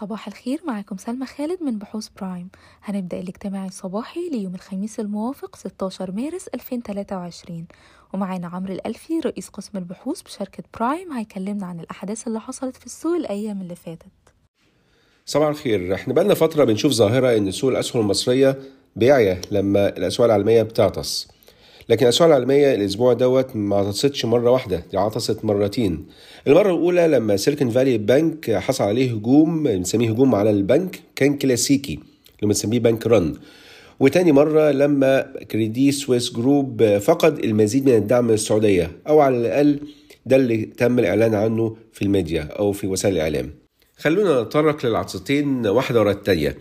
صباح الخير معكم سلمى خالد من بحوث Prime. هنبدأ الاجتماع الصباحي ليوم الخميس الموافق 16 مارس 2023 ومعانا عمرو الألفي رئيس قسم البحوث بشركة Prime. هيكلمنا عن الأحداث اللي حصلت في السوق الأيام اللي فاتت. صباح الخير. إحنا بقالنا فترة بنشوف ظاهرة إن سوق الأسهم المصرية بيعيا لما الأسواق العالمية بتعطس. لكن الأسواق العالمية الأسبوع دوت ما عطستش مرة واحدة دي عطست مرتين. المرة الأولى لما Silicon Valley Bank حصل عليه هجوم بنسميه هجوم على البنك كان كلاسيكي اللي بنسميه bank run. وتاني مرة لما Credit Suisse Group فقد المزيد من الدعم من السعودية أو على الأقل ده اللي تم الإعلان عنه في الميديا أو في وسائل الإعلام. خلونا نتطرق للعطستين واحدة ورا التانية.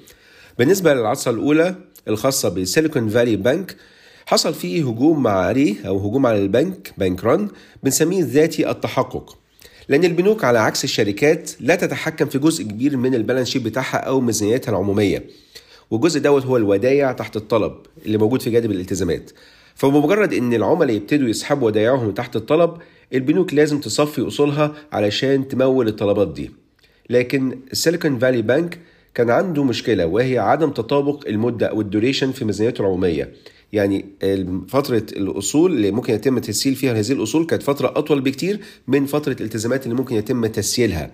بالنسبة للعطسة الأولى الخاصة ب Silicon Valley Bank حصل فيه هجوم عليه أو هجوم على البنك bank run بنسميه ذاتي التحقق. لأن البنوك على عكس الشركات لا تتحكم في جزء كبير من ال balance sheet بتاعها أو ميزانيتها العمومية. والجزء دوت هو الودايع تحت الطلب اللي موجود في جانب الالتزامات. فبمجرد إن العملاء يبتدوا يسحبوا ودايعهم تحت الطلب البنوك لازم تصفي أصولها علشان تمول الطلبات دي. لكن ال Silicon Valley Bank كان عنده مشكلة وهي عدم تطابق المدة أو ال duration في ميزانيته العمومية. يعني فترة الأصول اللي ممكن يتم تسييل فيها هذه الأصول كانت فترة أطول بكتير من فترة الالتزامات اللي ممكن يتم تسييلها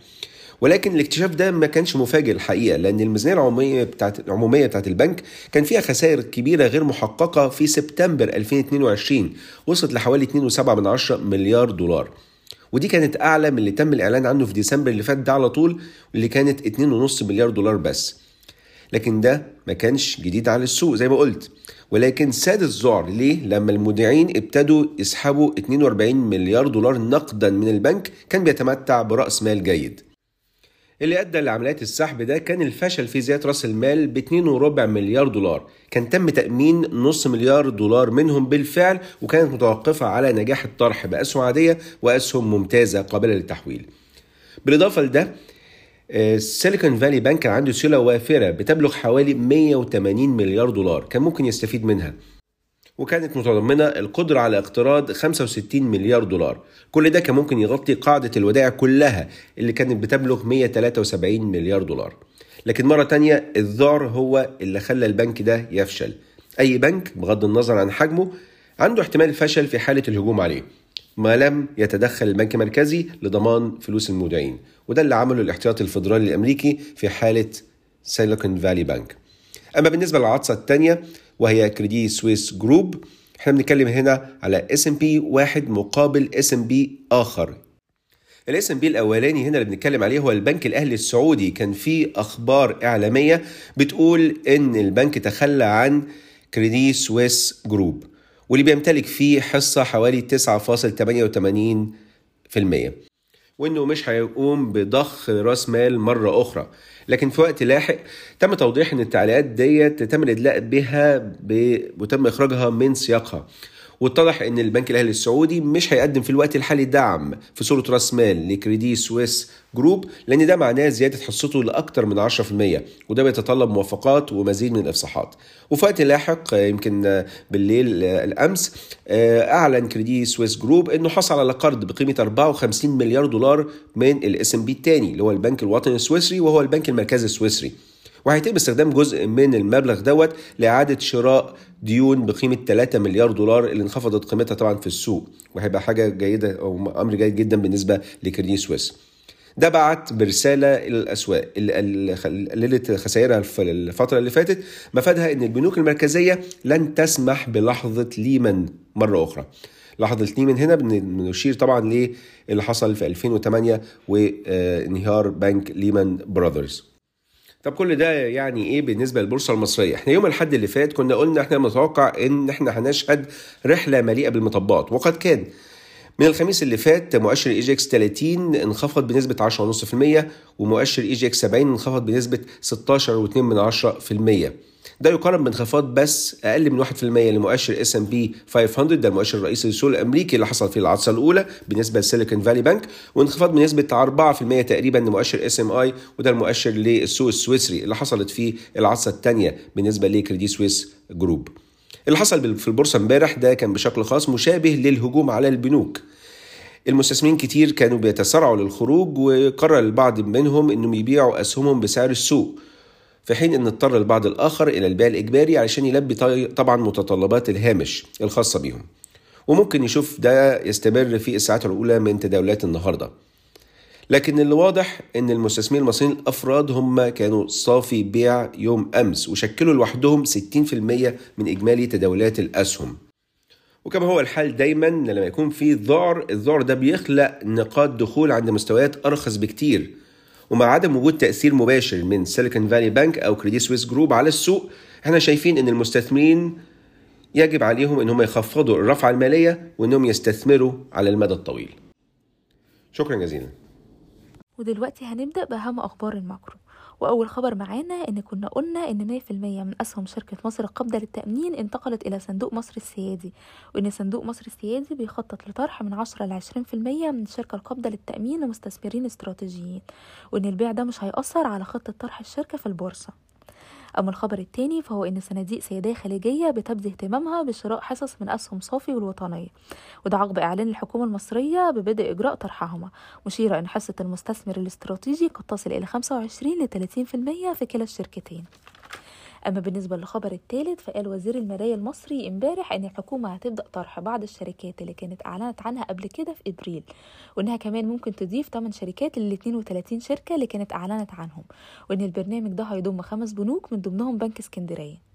ولكن الاكتشاف ده ما كانش مفاجئ الحقيقة لأن الميزانية العمومية بتاعت العمومية بتاعت البنك كان فيها خسائر كبيرة غير محققة في سبتمبر 2022 وصلت لحوالي 2.7 مليار دولار. ودي كانت أعلى من اللي تم الإعلان عنه في ديسمبر اللي فات ده على طول اللي كانت 2.5 مليار دولار بس. لكن ده ما كانش جديد على السوق زي ما قلت. ولكن ساد الذعر ليه؟ لما المودعين ابتدوا يسحبوا 42 مليار دولار نقدا من البنك كان بيتمتع برأس مال جيد. اللي أدى لعمليات السحب ده كان الفشل في زيادة رأس المال ب 2.4 مليار دولار. كان تم تأمين نص مليار دولار منهم بالفعل وكانت متوقفة على نجاح الطرح بأسهم عادية وأسهم ممتازة قابلة للتحويل. بالإضافة لده سيليكون فالي بنك كان عنده سيوله وافرة بتبلغ حوالي 180 مليار دولار. كان ممكن يستفيد منها. وكانت متضمنة القدرة على اقتراض 65 مليار دولار. كل ده كان ممكن يغطي قاعدة الودائع كلها اللي كانت بتبلغ 173 مليار دولار. لكن مرة تانية الذعر هو اللي خلى البنك ده يفشل. أي بنك بغض النظر عن حجمه عنده احتمال الفشل في حالة الهجوم عليه. ما لم يتدخل البنك المركزي لضمان فلوس المودعين وده اللي عمله الاحتياطي الفدرالي الأمريكي في حالة Silicon Valley Bank أما بالنسبة للعطسة الثانية وهي Credit Suisse Group إحنا بنتكلم هنا على SNB واحد مقابل SNB آخر. ال SNB الأولاني هنا اللي بنتكلم عليه هو البنك الأهلي السعودي. كان في أخبار إعلامية بتقول إن البنك تخلى عن Credit Suisse Group. واللي بيمتلك فيه حصة حوالي 9.88% وإنه مش هيقوم بضخ رأس مال مرة أخرى لكن في وقت لاحق تم توضيح إن التعليقات ديت تم الإدلاء بها. وتم إخراجها من سياقها واتضح إن البنك الأهلي السعودي مش هيقدم في الوقت الحالي دعم في صورة رأس مال ل Credit Suisse Group لأن ده معناه زيادة حصته لاكثر من 10% وده بيتطلب موافقات ومزيد من الافصاحات وفي وقت لاحق يمكن بالليل الأمس أعلن Credit Suisse Group إنه حصل على قرض بقيمة 54 مليار دولار من ال SNB الثاني اللي هو البنك الوطني السويسري وهو البنك المركزي السويسري. وهيتم استخدام جزء من المبلغ دوت لإعادة شراء ديون بقيمة 3 مليار دولار اللي انخفضت قيمتها طبعا في السوق وهيبقى حاجة جيدة أو أمر جيد جدا بالنسبة ل Credit Suisse. ده بعت برسالة إلى الأسواق اللي قللت خسائرها في الفترة اللي فاتت مفادها إن البنوك المركزية لن تسمح بلحظة ليمان مرة أخرى. لحظة ليمان هنا بنشير طبعا للي حصل في 2008 وانهيار بنك ليمان براذرز طب كل ده يعني إيه بالنسبة للبورصة المصرية؟ إحنا يوم الأحد اللي فات كنا قلنا إحنا متوقع إن إحنا هنشهد رحلة مليئة بالمطبات وقد كان. من الخميس اللي فات مؤشر EGX 30 انخفض بنسبة 10.5% ومؤشر EGX 70 انخفض بنسبة 16.2% ده يقارن بانخفاض بس أقل من 1% لمؤشر S&P 500 ده المؤشر الرئيسي للسوق الأمريكي اللي حصل فيه العطسة الأولى بالنسبة ل Silicon Valley Bank وانخفاض بنسبة 4% تقريبا لمؤشر SMI وده المؤشر للسوق السويسري اللي حصلت فيه العطسة الثانية بالنسبة ل Credit Suisse Group. اللي حصل في البورصة امبارح ده كان بشكل خاص مشابه للهجوم على البنوك. المستثمرين كتير كانوا بيتسارعوا للخروج وقرر البعض منهم إنهم يبيعوا أسهمهم بسعر السوق في حين إن اضطر البعض الآخر إلى البيع الإجباري علشان يلبي طبعا متطلبات الهامش الخاصة بيهم. وممكن نشوف ده يستمر في الساعات الأولى من تداولات النهارده. لكن اللي واضح إن المستثمرين المصريين الأفراد هم كانوا صافي بيع يوم أمس وشكلوا لوحدهم 60% من إجمالي تداولات الأسهم. وكما هو الحال دايما لما يكون في ذعر الذعر ده بيخلق نقاط دخول عند مستويات أرخص بكتير. ومع عدم وجود تأثير مباشر من Silicon Valley Bank أو Credit Suisse Group على السوق إحنا شايفين إن المستثمرين يجب عليهم إن هم يخفضوا الرفعه المالية وإنهم يستثمروا على المدى الطويل. شكرا جزيلا. ودلوقتي هنبدأ بأهم أخبار ال macro. وأول خبر معانا إن كنا قلنا إن 100% من أسهم شركة مصر القابضة للتأمين انتقلت إلى صندوق مصر السيادي وإن صندوق مصر السيادي بيخطط لطرح من 10 ل 20% من الشركة القابضة للتأمين لمستثمرين استراتيجيين وإن البيع ده مش هيأثر على خطة طرح الشركة في البورصة. أما الخبر التاني فهو إن صناديق سيادية خليجية بتبدي اهتمامها بشراء حصص من أسهم صافي والوطنية. وده عقب إعلان الحكومة المصرية ببدء إجراء طرحهما. مشيرة إن حصة المستثمر الاستراتيجي قد تصل إلى 25 ل 30% في كلا الشركتين. أما بالنسبة للخبر الثالث فقال وزير المالية المصري امبارح إن الحكومة هتبدأ طرح بعض الشركات اللي كانت أعلنت عنها قبل كده في إبريل وإنها كمان ممكن تضيف 8 شركات لل 32 شركة اللي كانت أعلنت عنهم وإن البرنامج ده هيضم خمس بنوك من ضمنهم بنك اسكندرية.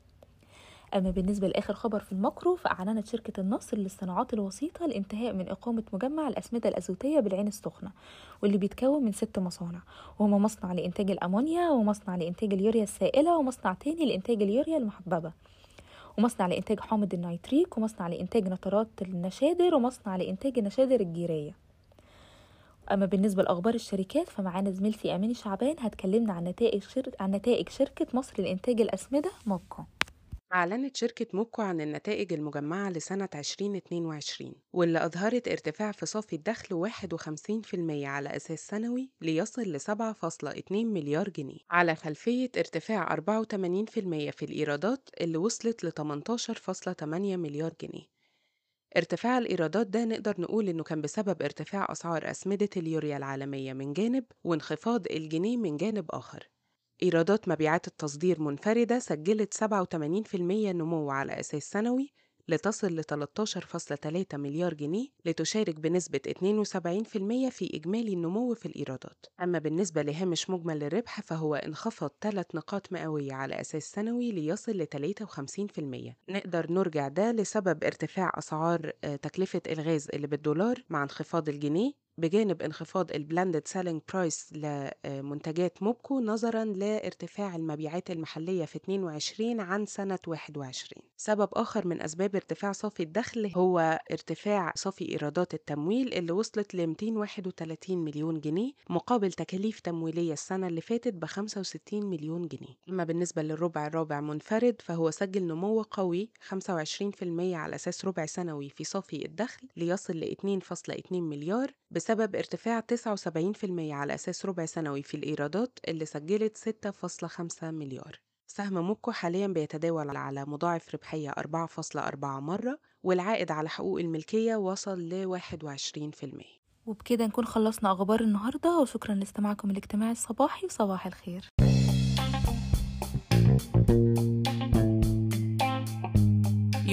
أما بالنسبة لآخر خبر في الماكرو فأعلنت شركة النصر للصناعات الوسيطة الانتهاء من إقامة مجمع الأسمدة الأزوتية بالعين السخنة واللي بيتكون من ست مصانع وهما مصنع لإنتاج الأمونيا ومصنع لإنتاج اليوريا السائلة ومصنع تاني لإنتاج اليوريا المحببة ومصنع لإنتاج حامض النيتريك ومصنع لإنتاج نترات النشادر ومصنع لإنتاج النشادر الجيرية. أما بالنسبة لأخبار الشركات فمعانا زميلتي أماني شعبان هتكلمنا عن نتائج شر... عن نتائج شركة مصر لإنتاج الأسمدة MOPCO أعلنت شركة MOPCO عن النتائج المجمعة لسنة 2022 واللي أظهرت ارتفاع في صافي الدخل 51% على أساس سنوي ليصل ل 7.2 مليار جنيه على خلفية ارتفاع 84% في الإيرادات اللي وصلت ل 18.8 مليار جنيه. ارتفاع الإيرادات ده نقدر نقول إنه كان بسبب ارتفاع أسعار أسمدة اليوريا العالمية من جانب وانخفاض الجنيه من جانب آخر. إيرادات مبيعات التصدير منفردة سجلت 87% نمو على أساس سنوي لتصل ل 13.3 مليار جنيه لتشارك بنسبة 72% في إجمالي النمو في الإيرادات. أما بالنسبة لهامش مجمل الربح فهو انخفض 3 نقاط مئوية على أساس سنوي ليصل ل 53% نقدر نرجع ده لسبب ارتفاع أسعار تكلفة الغاز اللي بالدولار مع انخفاض الجنيه بجانب انخفاض ال blended selling price لمنتجات موبكو نظرا لارتفاع المبيعات المحلية في 22 عن سنة 21 سبب آخر من أسباب ارتفاع صافي الدخل هو ارتفاع صافي إيرادات التمويل اللي وصلت ل 231 مليون جنيه مقابل تكاليف تمويلية السنة اللي فاتت ب 65 مليون جنيه. أما بالنسبة للربع الرابع منفرد فهو سجل نمو قوي 25% على أساس ربع سنوي في صافي الدخل ليصل ل 2.2 مليار بسبب ارتفاع 79% على أساس ربع سنوي في الإيرادات اللي سجلت 6.5 مليار. سهم موكو حاليا بيتداول على مضاعف ربحية 4.4 مرة والعائد على حقوق الملكية وصل ل 21% وبكده نكون خلصنا أخبار النهاردة وشكرا لاستماعكم الاجتماعي الصباحي وصباح الخير.